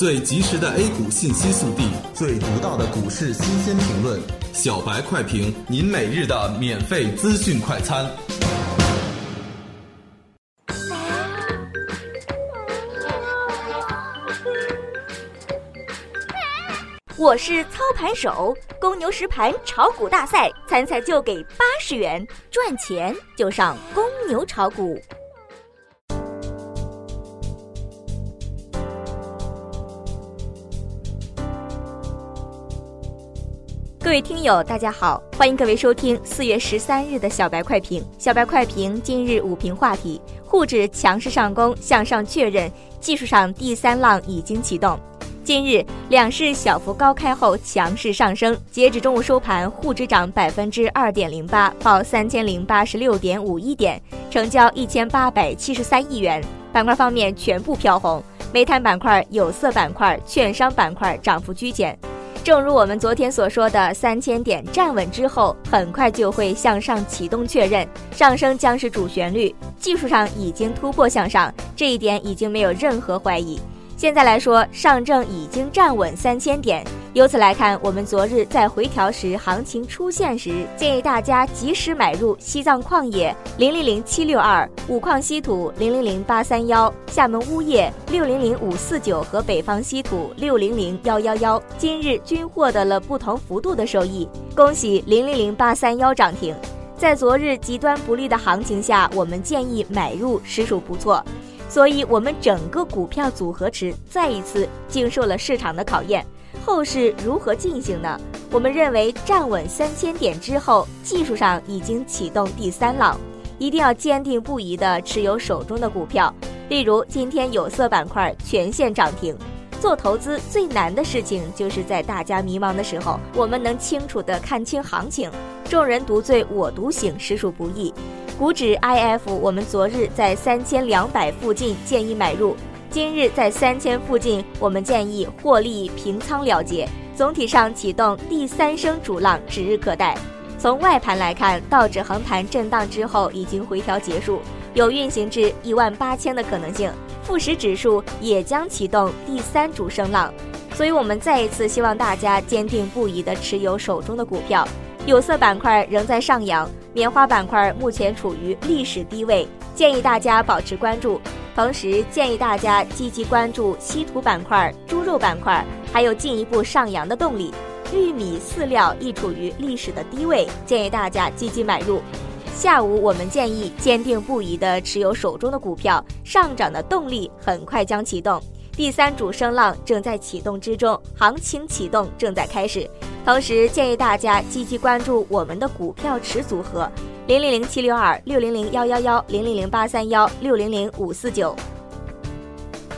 最及时的 A 股信息速递，最独到的股市新鲜评论，小白快评，您每日的免费资讯快餐。我是操盘手，公牛实盘炒股大赛参赛就给八十元，赚钱就上公牛炒股。各位听友，大家好，欢迎各位收听四月十三日的小白快评。小白快评今日午评话题：沪指强势上攻，向上确认，技术上第三浪已经启动。今日两市小幅高开后强势上升，截止中午收盘，沪指涨百分之二点零八，报三千零八十六点五一点，成交一千八百七十三亿元。板块方面全部飘红，煤炭板块、有色板块、券商板块涨幅居前。正如我们昨天所说的，三千点站稳之后，很快就会向上启动确认，上升将是主旋律。技术上已经突破向上，这一点已经没有任何怀疑。现在来说，上证已经站稳三千点。由此来看，我们昨日在回调时，行情出现时，建议大家及时买入西藏矿业零零零七六二、五矿稀土零零零八三幺、厦门钨业六零零五四九和北方稀土六零零幺幺幺，今日均获得了不同幅度的收益。恭喜零零零八三幺涨停！在昨日极端不利的行情下，我们建议买入实属不错。所以，我们整个股票组合池再一次经受了市场的考验。后市如何进行呢？我们认为站稳三千点之后，技术上已经启动第三浪，一定要坚定不移地持有手中的股票。例如，今天有色板块全线涨停。做投资最难的事情，就是在大家迷茫的时候，我们能清楚地看清行情。众人独醉，我独醒，实属不易。股指 IF，我们昨日在三千两百附近建议买入，今日在三千附近，我们建议获利平仓了结。总体上启动第三声主浪，指日可待。从外盘来看，道指横盘震荡之后已经回调结束，有运行至一万八千的可能性。富时指数也将启动第三主升浪，所以我们再一次希望大家坚定不移地持有手中的股票。有色板块仍在上扬。棉花板块目前处于历史低位，建议大家保持关注。同时，建议大家积极关注稀土板块、猪肉板块，还有进一步上扬的动力。玉米饲料亦处于历史的低位，建议大家积极买入。下午，我们建议坚定不移地持有手中的股票，上涨的动力很快将启动。第三主升浪正在启动之中，行情启动正在开始。同时建议大家积极关注我们的股票池组合：零零零七六二、六零零幺幺幺、零零零八三幺、六零零五四九。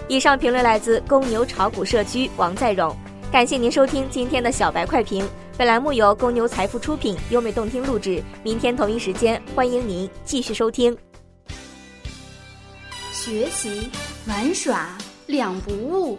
以上评论来自公牛炒股社区王在荣，感谢您收听今天的小白快评。本栏目由公牛财富出品，优美动听录制。明天同一时间，欢迎您继续收听。学习玩耍两不误。